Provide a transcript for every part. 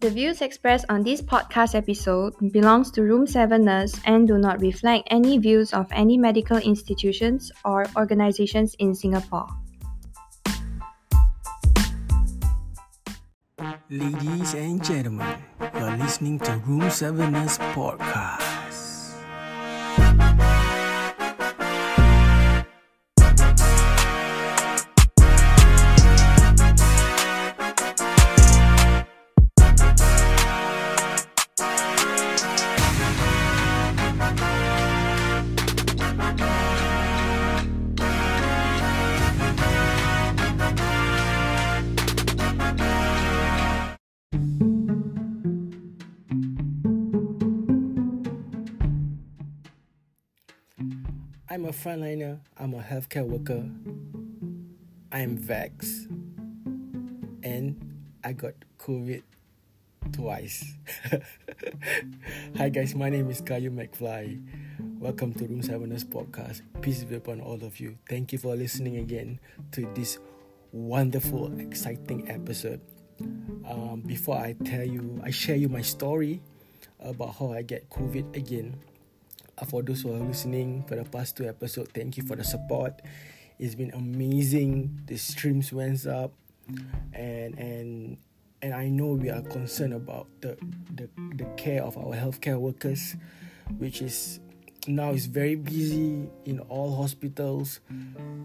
The views expressed on this podcast episode belongs to Room 7 Nurse and do not reflect any views of any medical institutions or organizations in Singapore. Ladies and gentlemen, you're listening to Room 7 Nurse Podcast. I'm a frontliner, I'm a healthcare worker, I'm vax, and I got COVID twice. Hi guys, my name is Kayu McFly. Welcome to Room 7's podcast. Peace be upon all of you. Thank you for listening again to this wonderful, exciting episode. Um, before I tell you, I share you my story about how I get COVID again. Uh, for those who are listening for the past two episodes, thank you for the support. It's been amazing. The streams went up, and and and I know we are concerned about the the, the care of our healthcare workers, which is now is very busy in all hospitals.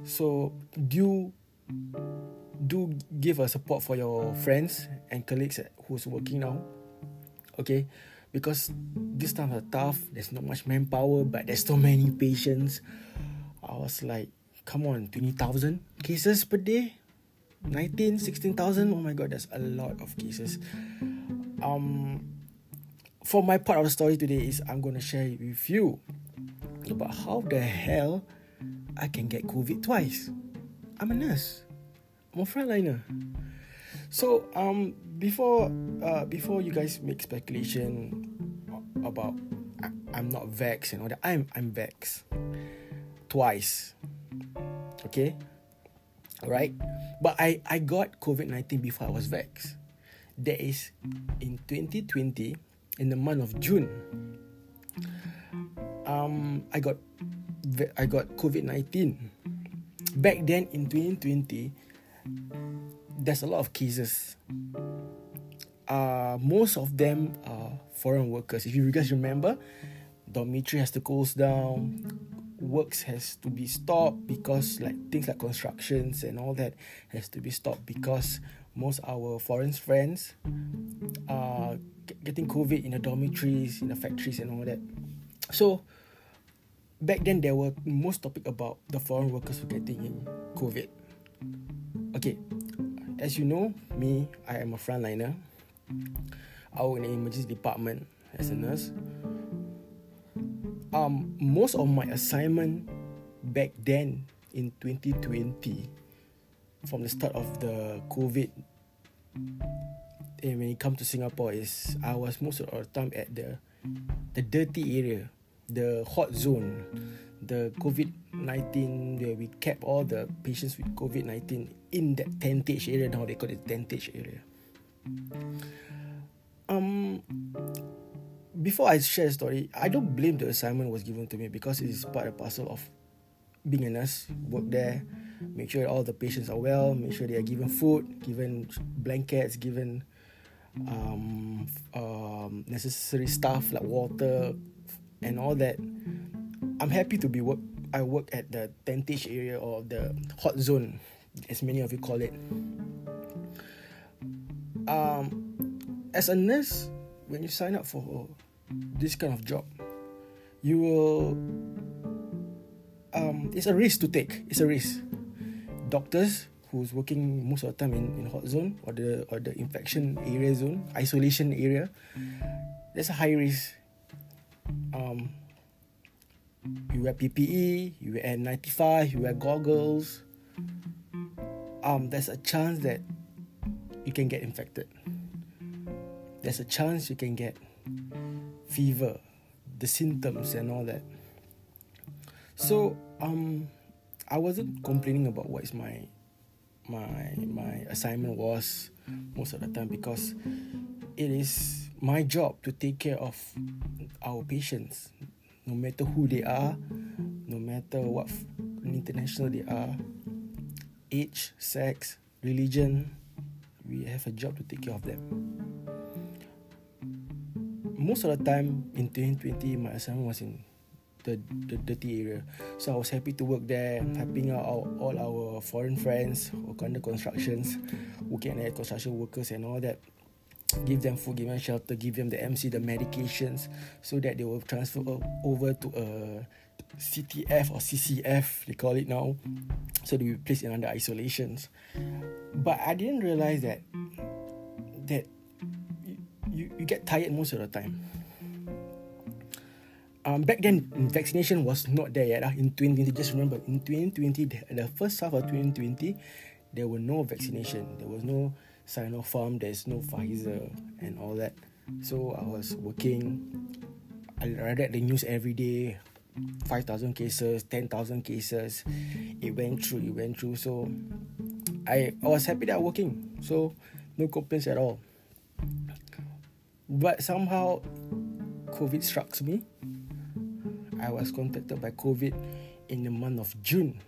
So do do give a support for your friends and colleagues who's working now. Okay, because this times are tough. There's not much manpower, but there's so many patients. I was like, come on, 20,000 cases per day? 19, 16,000? Oh my god, that's a lot of cases. Um, for my part of the story today is I'm to share it with you about how the hell I can get COVID twice. I'm a nurse. I'm a frontliner. So um before uh before you guys make speculation about I, I'm not vax and all that, I'm I'm vax twice. Okay, right? But I I got COVID nineteen before I was vexed. That is in 2020 in the month of June. Um, I got I got COVID nineteen. Back then in 2020, there's a lot of cases. Uh, most of them are foreign workers. If you guys remember, dormitory has to close down, works has to be stopped because like things like constructions and all that has to be stopped because most our foreign friends are getting COVID in the dormitories, in the factories and all that. So back then there were most topic about the foreign workers who getting in COVID. Okay, as you know, me, I am a frontliner. I work in the emergency department as a nurse. Um, most of my assignment back then in 2020, from the start of the COVID, and when it comes to Singapore, is I was most of the time at the the dirty area, the hot zone, the COVID 19 where we kept all the patients with COVID 19 in that tentage area. Now they call it tentage area. Um, before I share the story, I don't blame the assignment was given to me because it is part and parcel of being a nurse. Work there, make sure all the patients are well, make sure they are given food, given blankets, given um, um, necessary stuff like water and all that. I'm happy to be work. I work at the tentage area or the hot zone, as many of you call it. Um, as a nurse, when you sign up for this kind of job, you will. Um, it's a risk to take. It's a risk. Doctors who's working most of the time in, in hot zone or the or the infection area zone, isolation area, there's a high risk. Um, you wear PPE, you wear N95, you wear goggles. Um, there's a chance that you can get infected. There's a chance you can get fever, the symptoms and all that. So um, I wasn't complaining about what is my my my assignment was most of the time because it is my job to take care of our patients, no matter who they are, no matter what international they are, age, sex, religion. We have a job to take care of them. Most of the time in 2020, my assignment was in the, the dirty area. So I was happy to work there, helping out all, all our foreign friends work under constructions, working at construction workers and all that. Give them food, give them shelter, give them the MC, the medications, so that they will transfer over to a CTF or CCF, they call it now, so they will placed in under isolations. But I didn't realize that that you, you get tired most of the time um, back then vaccination was not there yet. Uh, in 2020, just remember in 2020, the first half of 2020, there were no vaccination. There was no Sinopharm. There's no Pfizer and all that. So I was working. I read the news every day. 5,000 cases, 10,000 cases. It went through, it went through. So I, I was happy that I'm working. So no complaints at all. But somehow COVID struck me I was contacted by COVID in the month of June.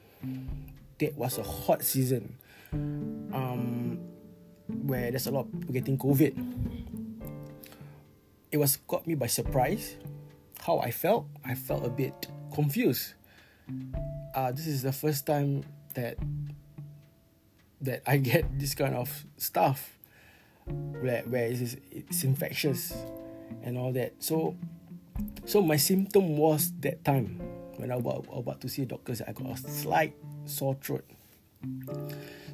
That was a hot season um, where there's a lot of getting COVID. It was caught me by surprise. How I felt, I felt a bit confused. Uh, this is the first time that that I get this kind of stuff where, where it's, it's infectious and all that. So so my symptom was that time when I was about to see doctors, I got a slight sore throat.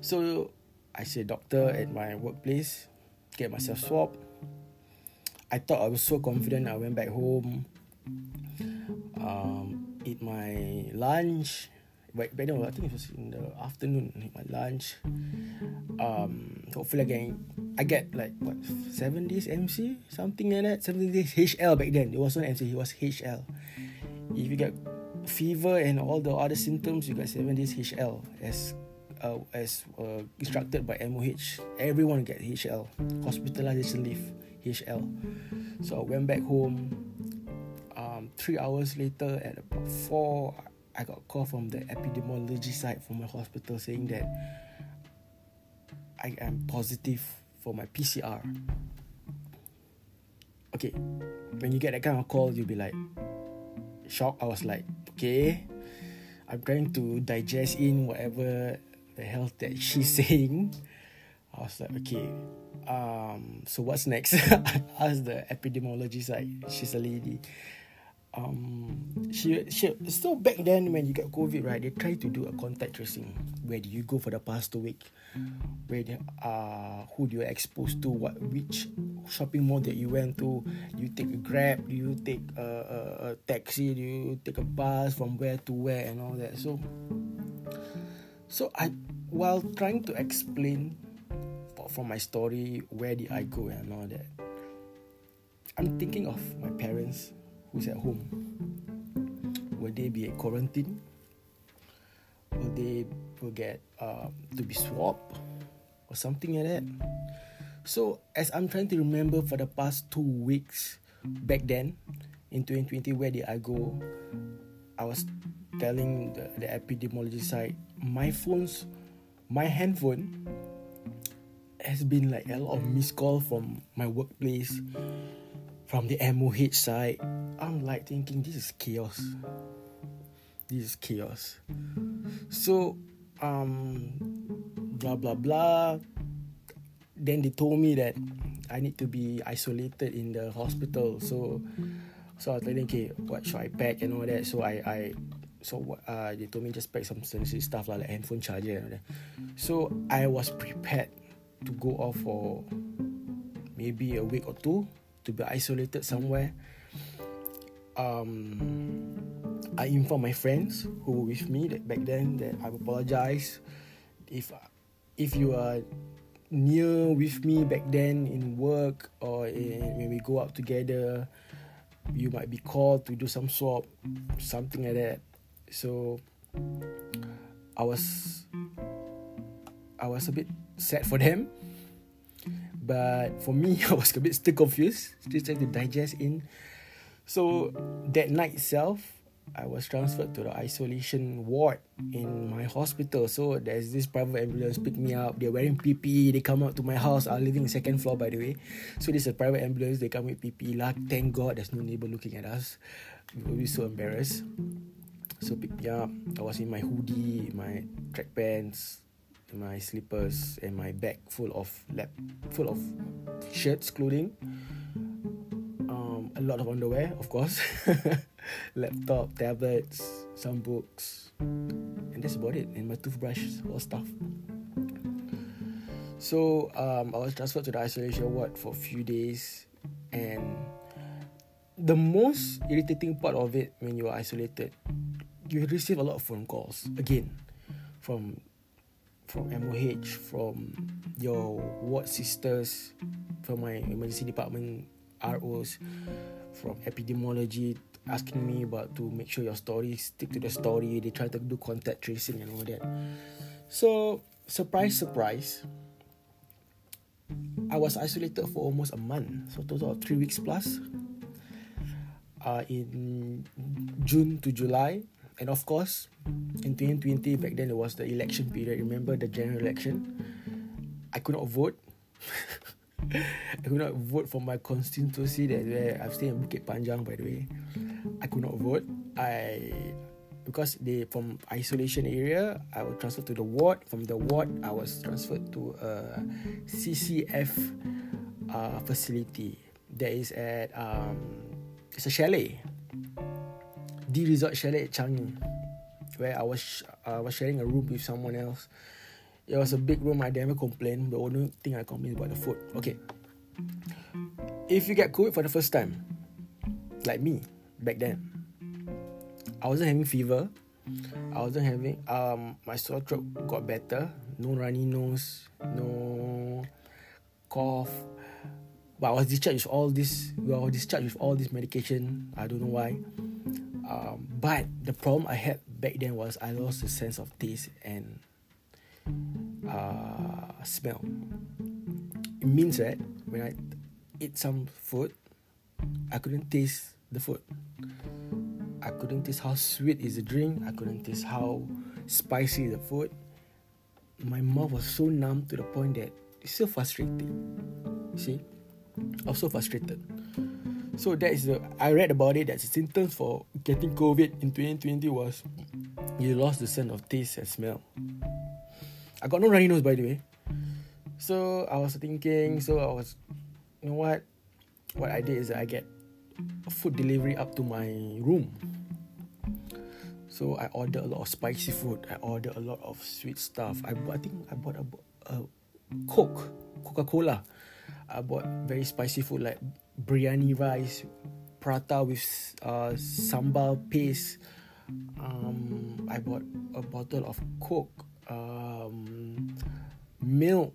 So I see a doctor at my workplace, get myself swabbed. I thought I was so confident. I went back home, um, eat my lunch, back, back then I think it was in the afternoon Eat my lunch um hopefully I get I get like what seven days MC something like that seven days HL back then it wasn't MC it was HL if you get fever and all the other symptoms you got seven days HL as uh, as uh, instructed by MOH everyone get HL hospitalization leave HL so I went back home um, three hours later at about four I got a call from the epidemiology side from my hospital saying that I am positive for my PCR. Okay, when you get that kind of call, you'll be like shocked. I was like, okay, I'm trying to digest in whatever the hell that she's saying. I was like, okay, um, so what's next? I asked the epidemiology side. She's a lady. Um she she still back then when you get covid right they try to do a contact tracing. Where do you go for the past two week? Where they, uh who do you expose to? What which shopping mall that you went to? Do you take a grab? Do you take a, a, a taxi? Do you take a bus from where to where and all that? So so i while trying to explain from my story where did i go and all that i'm thinking of my parents who's at home? Will they be at quarantine? Will they will get um, to be swabbed or something like that? So as I'm trying to remember for the past two weeks back then in 2020, where did I go? I was telling the, the epidemiology side, my phones, my handphone has been like a lot of missed call from my workplace from the MOH side, I'm like thinking this is chaos. This is chaos. So, um, blah blah blah. Then they told me that I need to be isolated in the hospital. So, so I was thinking, okay, what should I pack and all that. So I, I, so? Uh, they told me just pack some sensitive stuff like, like handphone charger and all that. So I was prepared to go off for maybe a week or two to be isolated somewhere. Um, I informed my friends who were with me that back then that I apologize if if you are near with me back then in work or in, when we go out together, you might be called to do some swab, something like that. So I was I was a bit sad for them But for me, I was a bit still confused, still trying to digest in. So that night itself, I was transferred to the isolation ward in my hospital. So there's this private ambulance pick me up. They're wearing PPE. They come out to my house. I'm living second floor, by the way. So this is a private ambulance. They come with PPE. Like, thank God there's no neighbor looking at us. We will be so embarrassed. So pick me up. I was in my hoodie, my track pants, my slippers, and my bag full of lap, full of shirts, clothing. Um, a lot of underwear, of course. laptop, tablets, some books, and that's about it. And my toothbrush, all stuff. So um, I was transferred to the isolation ward for a few days, and the most irritating part of it when you are isolated, you receive a lot of phone calls again from from MOH, from your ward sisters, from my emergency department ROs, from epidemiology, asking me about to make sure your story stick to the story. They try to do contact tracing and all that. So surprise, surprise. I was isolated for almost a month, so total of three weeks plus. Uh, in June to July, and of course, in 2020, back then it was the election period. Remember the general election? I could not vote. I could not vote for my constituency that where I'm staying in Bukit Panjang by the way. I could not vote. I because they from isolation area, I was transferred to the ward. From the ward, I was transferred to a CCF uh, facility that is at um, it's a chalet. The Resort Chalet at Changi, where I was I was sharing a room with someone else. It was a big room. I never complained. The only thing I complained about the food. Okay. If you get COVID for the first time, like me back then, I wasn't having fever. I wasn't having um my sore throat got better. No runny nose, no cough. But I was discharged with all this. We were discharged with all this medication. I don't know why. Um, but the problem I had back then was I lost the sense of taste and uh, smell. It means that when I eat some food, I couldn't taste the food. I couldn't taste how sweet is the drink. I couldn't taste how spicy the food. My mouth was so numb to the point that it's so frustrating. See, I was so frustrated. So that is the I read about it that the symptoms for getting COVID in 2020 was you lost the sense of taste and smell. I got no runny nose by the way. So I was thinking, so I was, you know what? What I did is I get food delivery up to my room. So I ordered a lot of spicy food. I ordered a lot of sweet stuff. I, I think I bought a, a Coke, Coca Cola. I bought very spicy food like biryani rice, prata with uh, sambal paste. Um, I bought a bottle of Coke, um, milk,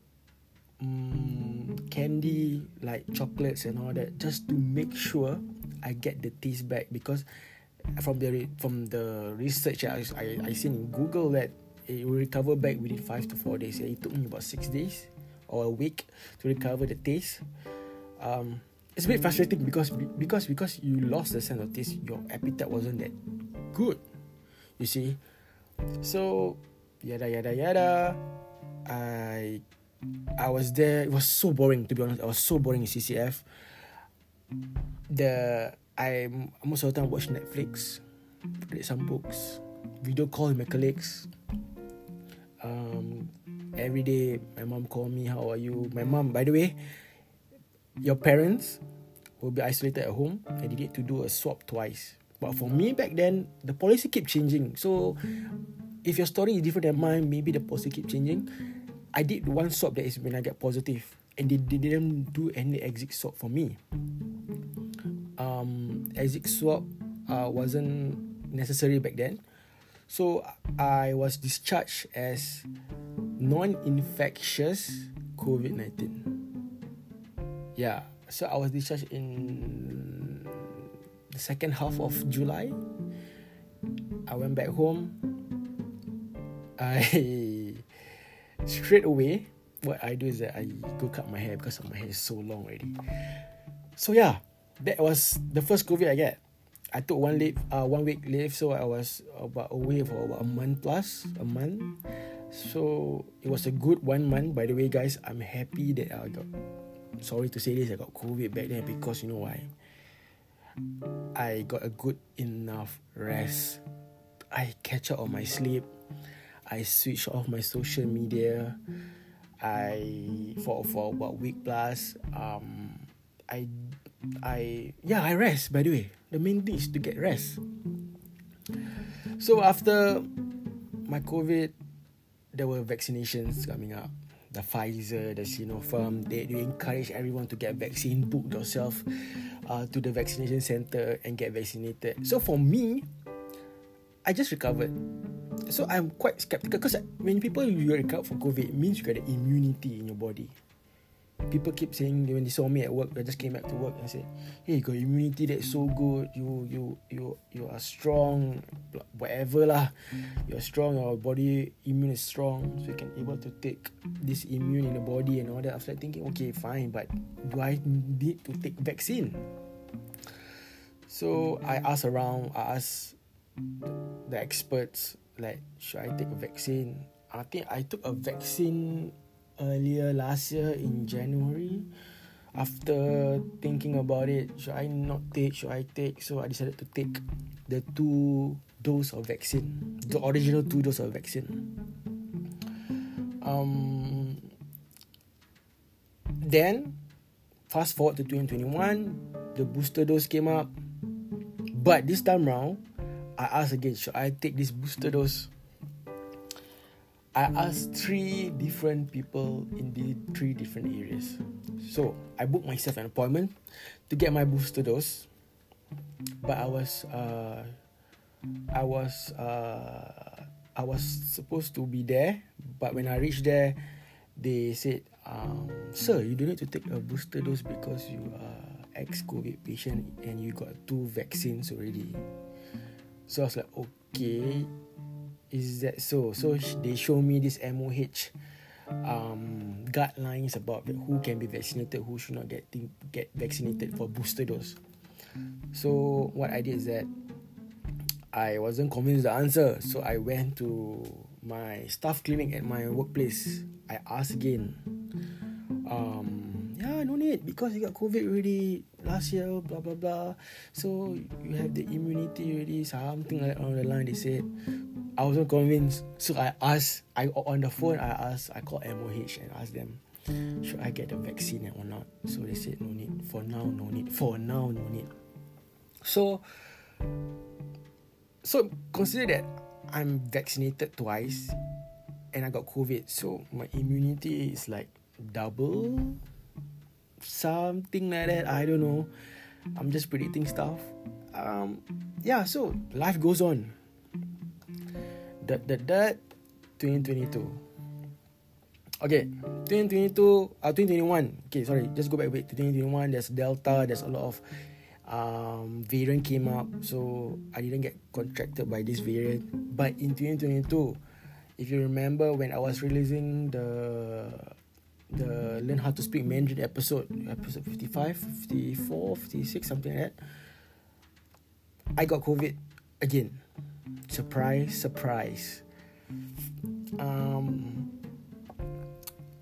um, candy like chocolates and all that, just to make sure I get the taste back. Because from the from the research I I, I seen in Google that it will recover back within five to four days. It took me about six days or a week to recover the taste. Um, it's a bit frustrating because because because you lost the sense of taste. Your appetite wasn't that good. You see, so yada yada yada. I I was there. It was so boring to be honest. I was so boring in CCF. The I most of the time watch Netflix, read some books, video call with my colleagues. Um, every day my mom call me, how are you? My mom, by the way, your parents will be isolated at home and you need to do a swab twice. But for me back then, the policy keep changing. So if your story is different than mine, maybe the policy keep changing. I did one swab that is when I get positive, and they, they didn't do any exit swab for me. Um, exit swab uh, wasn't necessary back then, so I was discharged as non-infectious COVID nineteen. Yeah, so I was discharged in the second half of July. I went back home. I straight away what I do is that I go cut my hair because my hair is so long already. So yeah, that was the first COVID I get. I took one leave, uh, one week leave, so I was about away for about a month plus, a month. So it was a good one month. By the way, guys, I'm happy that I got. Sorry to say this, I got COVID back then because you know why. I got a good enough rest. I catch up on my sleep. I switch off my social media. I for for about week plus. Um, I I yeah I rest. By the way, the main thing is to get rest. So after my COVID, there were vaccinations coming up. The Pfizer, the Sinopharm, they, they encourage everyone to get vaccine. Book yourself uh, to the vaccination center and get vaccinated. So for me, I just recovered. So I'm quite skeptical because many people you recover from COVID means you got the immunity in your body. People keep saying when they saw me at work, I just came back to work and said, "Hey, you got immunity that's so good. You you you you are strong, whatever lah. You're strong. Your body immune is strong, so you can able to take this immune in the body and all that." I like thinking, okay, fine, but do I need to take vaccine? So I asked around. I asked the experts like should I take a vaccine? I think I took a vaccine earlier last year in January. After thinking about it, should I not take? Should I take? So I decided to take the two dose of vaccine, the original two dose of vaccine. Um, then, fast forward to 2021, the booster dose came up. But this time round, I asked again, should I take this booster dose? I asked three different people in the three different areas. So I booked myself an appointment to get my booster dose, but I was uh, I was uh, I was supposed to be there, but when I reached there, they said, um, "Sir, you don't need to take a booster dose because you are ex-COVID patient and you got two vaccines already." So I was like, "Okay." Is that so? So they show me this MOH um, guidelines about who can be vaccinated, who should not get get vaccinated for booster dose. So what I did is that I wasn't convinced the answer, so I went to my staff clinic at my workplace. I asked again. Um, yeah, no need because you got COVID already last year, blah blah blah. So you have the immunity already, something like on the line. They said I wasn't convinced. So I asked, I on the phone, I asked, I called MOH and asked them, should I get the vaccine or not? So they said, no need. For now, no need. For now, no need. So, so consider that I'm vaccinated twice and I got COVID. So my immunity is like double, something like that. I don't know. I'm just predicting stuff. Um, yeah, so life goes on dot dot dot 2022 Okay, 2022, uh, 2021. Okay, sorry, just go back a bit. 2021, there's Delta, there's a lot of um, variant came up. So, I didn't get contracted by this variant. But in 2022, if you remember when I was releasing the the Learn How to Speak Mandarin episode, episode 55, 54, 56, something like that, I got COVID again. Surprise, surprise. Um,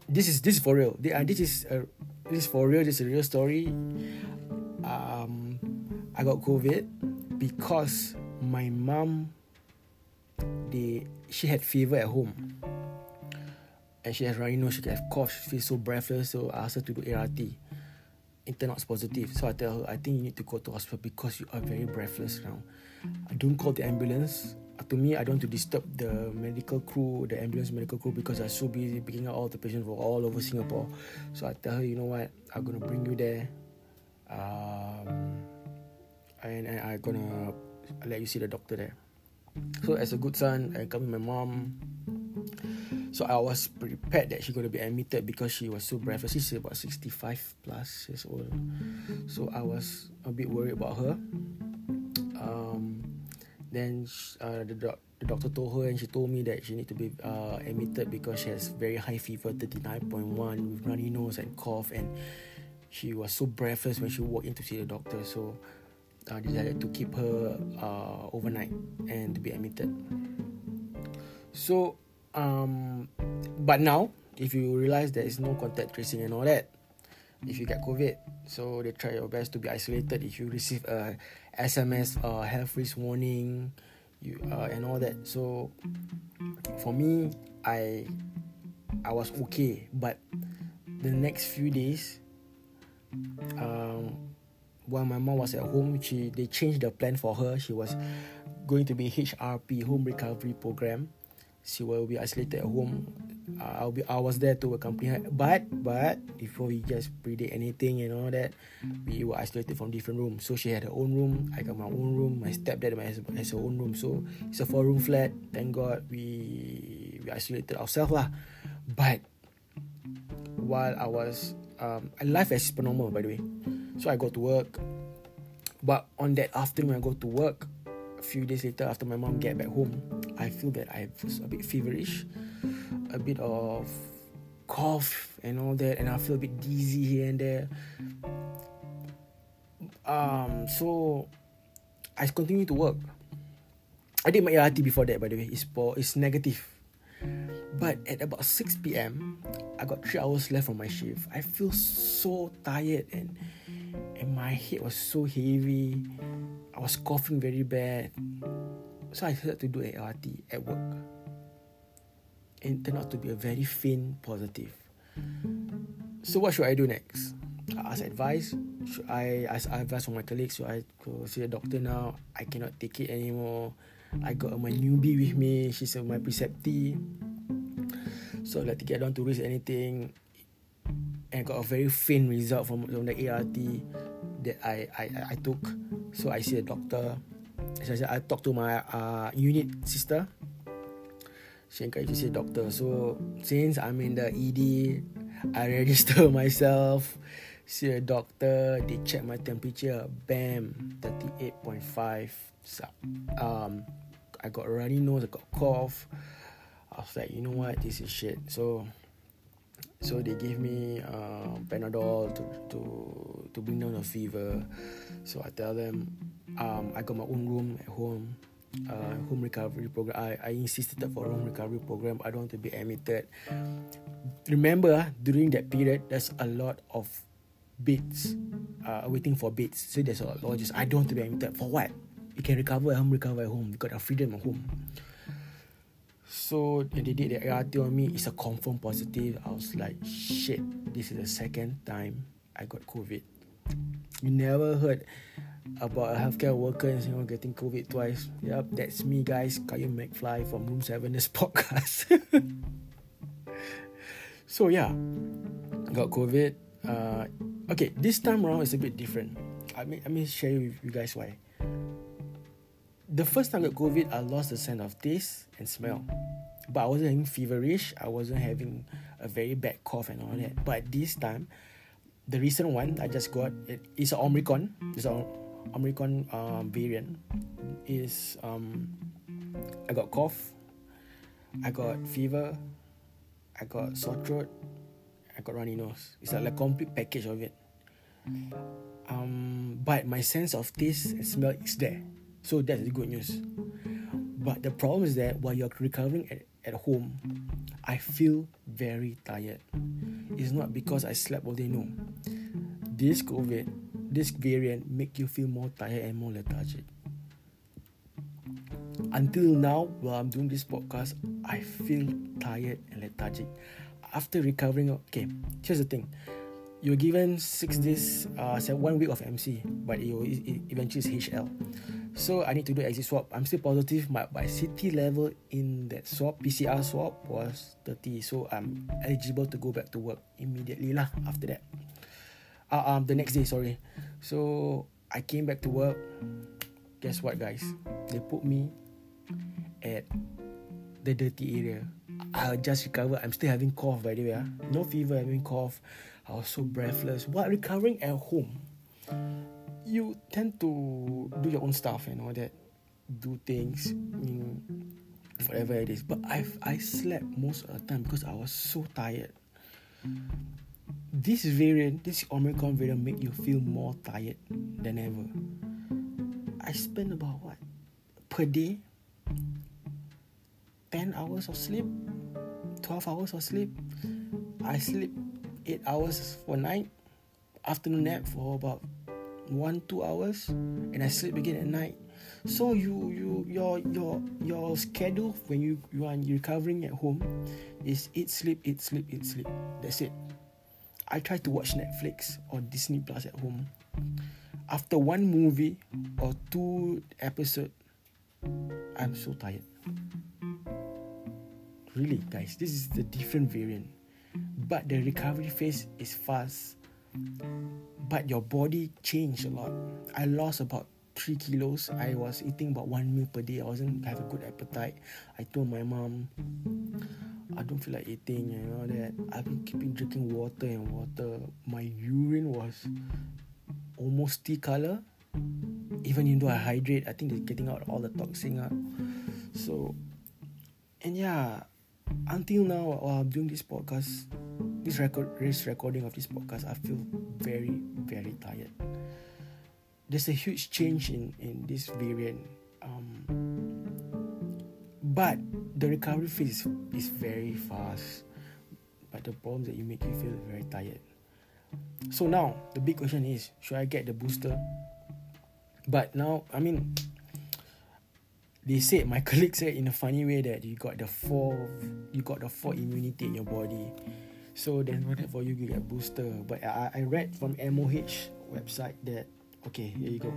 this is this is for real. Uh, this is a, this is for real. This is a real story. Um, I got COVID because my mom, they she had fever at home, and she has runny nose. She have cough. She feels so breathless. So I asked her to do ART. It turned out positive. So I tell her, I think you need to go to hospital because you are very breathless now. I don't call the ambulance. Uh, to me, I don't want to disturb the medical crew, the ambulance medical crew, because I'm so busy picking out all the patients from all over Singapore. So I tell her, you know what, I'm gonna bring you there, um, and, and I'm gonna let you see the doctor there. So as a good son, I come with my mom. So I was prepared that she's gonna be admitted because she was so breathless. She's about 65 plus years old. So I was a bit worried about her. Um, then uh, the doc- the doctor told her and she told me that she need to be uh, admitted because she has very high fever, 39.1 with runny nose and cough and she was so breathless when she walked in to see the doctor so uh, decided to keep her uh, overnight and to be admitted. So, um, but now if you realize there is no contact tracing and all that, if you get COVID, so they try your best to be isolated. If you receive a SMS uh, health risk warning, you uh, and all that. So for me, I I was okay, but the next few days, um, while my mom was at home, she they changed the plan for her. She was going to be HRP home recovery program. She will be isolated at home uh, I'll be I was there to accompany her. But but before we just predict anything and all that, we were isolated from different rooms. So she had her own room. I got my own room. My stepdad has, has her own room. So it's a four room flat. Thank God we we isolated ourselves lah. But while I was um, life as per normal by the way. So I go to work. But on that afternoon I go to work, a few days later after my mom get back home, I feel that I was a bit feverish a bit of cough and all that, and I feel a bit dizzy here and there. Um, so I continue to work. I did my ART before that, by the way. It's for it's negative. But at about 6 p.m., I got three hours left from my shift. I feel so tired and and my head was so heavy. I was coughing very bad. So I decided to do ART at work and turned out to be a very faint positive. So what should I do next? I ask advice. Should I ask advice from my colleagues? Should I go see a doctor now? I cannot take it anymore. I got my newbie with me. She's my preceptee. So like to get down to risk anything. And I got a very faint result from, from the ART that I, I, I took. So I see a doctor. So I, said, I talked to my uh, unit sister she encouraged to see a doctor. So since I'm in the ED, I register myself, see a doctor, they check my temperature, bam, 38.5. Um, I got runny nose, I got cough. I was like, you know what, this is shit. So so they gave me uh, Panadol to, to to bring down the fever. So I tell them um, I got my own room at home uh, home recovery program. I, I insisted for home recovery program. I don't want to be admitted. Remember, during that period, there's a lot of beds uh, waiting for beds. So there's a lot of just, I don't want to be admitted. For what? You can recover at home, recover at home. You got a freedom at home. So they did the ART on me. It's a confirmed positive. I was like, shit, this is the second time I got COVID. You never heard about a healthcare worker in Singapore getting COVID twice. Yep, that's me, guys. Kayu McFly from Room 7 this podcast. so, yeah, got COVID. Uh, okay, this time around is a bit different. I mean, I mean, share with you guys why. The first time I got COVID, I lost the sense of taste and smell. But I wasn't having feverish. I wasn't having a very bad cough and all that. But this time, the recent one I just got it is an Omicron. It's an Omicron um, variant. Is um, I got cough, I got fever, I got sore throat, I got runny nose. It's like a complete package of it. Um, but my sense of taste and smell is there, so that's the good news. But the problem is that while you're recovering at, at home, I feel very tired. It's not because I slept all day, no. This COVID, this variant make you feel more tired and more lethargic. Until now, while I'm doing this podcast, I feel tired and lethargic. After recovering, okay, here's the thing. You're given six days, uh, one week of MC, but it, eventually is HL. So I need to do exit swab. I'm still positive. My, my CT level in that swab, PCR swab, was 30. So I'm eligible to go back to work immediately lah after that. Uh, um, the next day, sorry. So I came back to work. Guess what, guys? They put me at the dirty area. I just recovered. I'm still having cough, by the way. Uh. No fever, having cough. I was so breathless. What recovering at home? You tend to do your own stuff and all that do things I mean, whatever it is. But I I slept most of the time because I was so tired. This variant, this Omicron variant, make you feel more tired than ever. I spend about what per day, ten hours of sleep, twelve hours of sleep. I sleep eight hours for night, afternoon nap for about one two hours, and I sleep again at night. So you you your your your schedule when you you are recovering at home is eat sleep eat sleep eat sleep. That's it. I try to watch Netflix or Disney Plus at home. After one movie or two episode, I'm so tired. Really, guys, this is the different variant. But the recovery phase is fast. But your body changed a lot. I lost about three kilos. I was eating about one meal per day. I wasn't have a good appetite. I told my mom, I don't feel like eating, you know that. I've been keeping drinking water and water. My urine was almost tea color. Even though I hydrate, I think they're getting out all the toxin out. So, and yeah, until now, while I'm doing this podcast, this record, this recording of this podcast, I feel very, very tired. There's a huge change in in this variant. Um, but the recovery phase is very fast. But the problem that you make you feel very tired. So now the big question is, should I get the booster? But now, I mean, they said my colleague said in a funny way that you got the four, you got the four immunity in your body. So then what for you to get booster? But I, I read from MOH website that okay, here you go.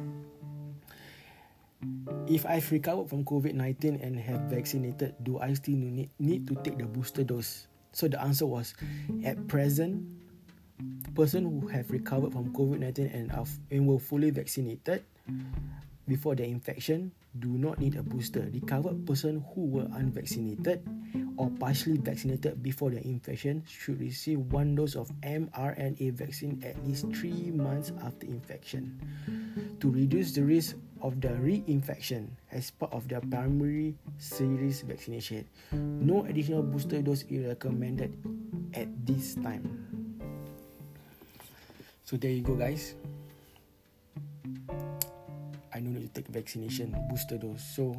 If I've recovered from COVID 19 and have vaccinated, do I still need, need to take the booster dose? So the answer was at present, person who have recovered from COVID 19 and, are, and were fully vaccinated before the infection do not need a booster. Recovered person who were unvaccinated or partially vaccinated before the infection should receive one dose of mRNA vaccine at least three months after infection to reduce the risk of the reinfection as part of their primary series vaccination. No additional booster dose is recommended at this time. So there you go, guys. I don't need to take vaccination booster dose. So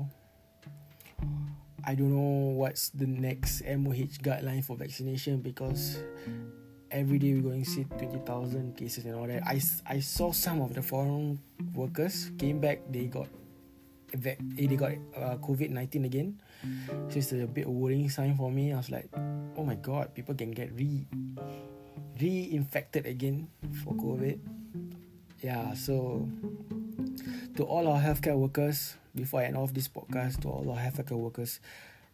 I don't know what's the next MOH guideline for vaccination because every day we're going to see 20,000 cases and all that. I, I saw some of the foreign workers came back, they got eh, they got uh, COVID 19 again. So it's a bit worrying sign for me. I was like, oh my god, people can get re reinfected again for COVID. Yeah, so to all our healthcare workers, before I end off this podcast, to all our healthcare workers,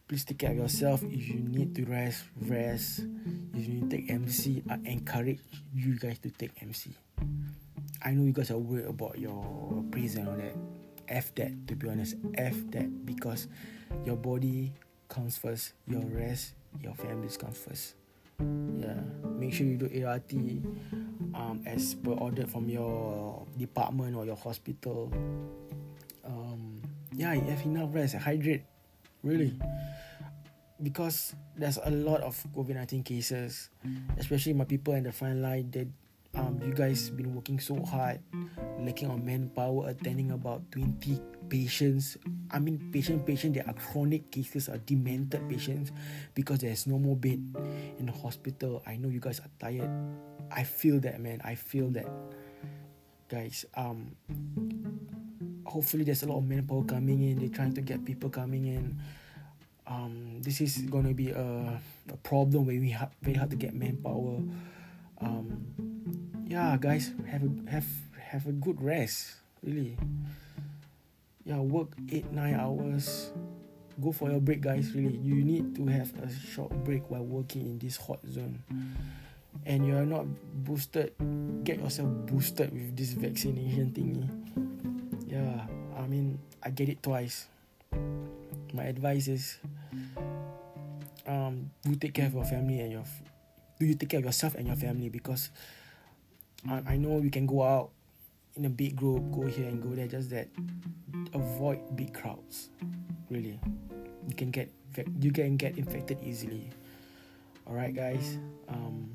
please take care of yourself. If you need to rest, rest. If you need to take MC, I encourage you guys to take MC. I know you guys are worried about your prison and all that. F that, to be honest. F that because your body comes first, your rest, your families comes first. Yeah, make sure you do ART um, as per ordered from your department or your hospital. Um, yeah, you have enough rest, hydrate, really because there's a lot of COVID nineteen cases, especially my people in the front line. That um, you guys been working so hard, lacking on manpower, attending about twenty patients. I mean, patient patient. There are chronic cases, are demented patients, because there's no more bed in the hospital. I know you guys are tired. I feel that, man. I feel that, guys. Um, hopefully there's a lot of manpower coming in. They're trying to get people coming in um, this is going to be a, a problem where we have very hard to get manpower. Um, yeah, guys, have a have have a good rest. Really, yeah, work eight nine hours. Go for your break, guys. Really, you need to have a short break while working in this hot zone. And you are not boosted. Get yourself boosted with this vaccination thingy. Yeah, I mean, I get it twice my advice is um do take care of your family and your do you take care of yourself and your family because I, I know you can go out in a big group, go here and go there. Just that avoid big crowds. Really, you can get you can get infected easily. All right, guys. Um,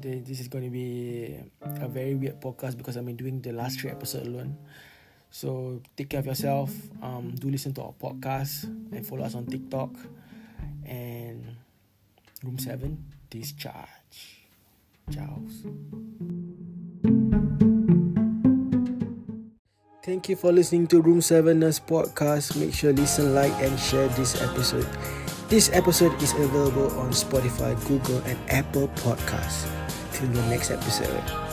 this is going to be a very weird podcast because I've been doing the last three episodes alone. So take care of yourself. Um, do listen to our podcast and follow us on TikTok. And Room Seven discharge. Ciao. Thank you for listening to Room 7 Nurse Podcast. Make sure listen, like, and share this episode. This episode is available on Spotify, Google, and Apple Podcasts. Till the next episode.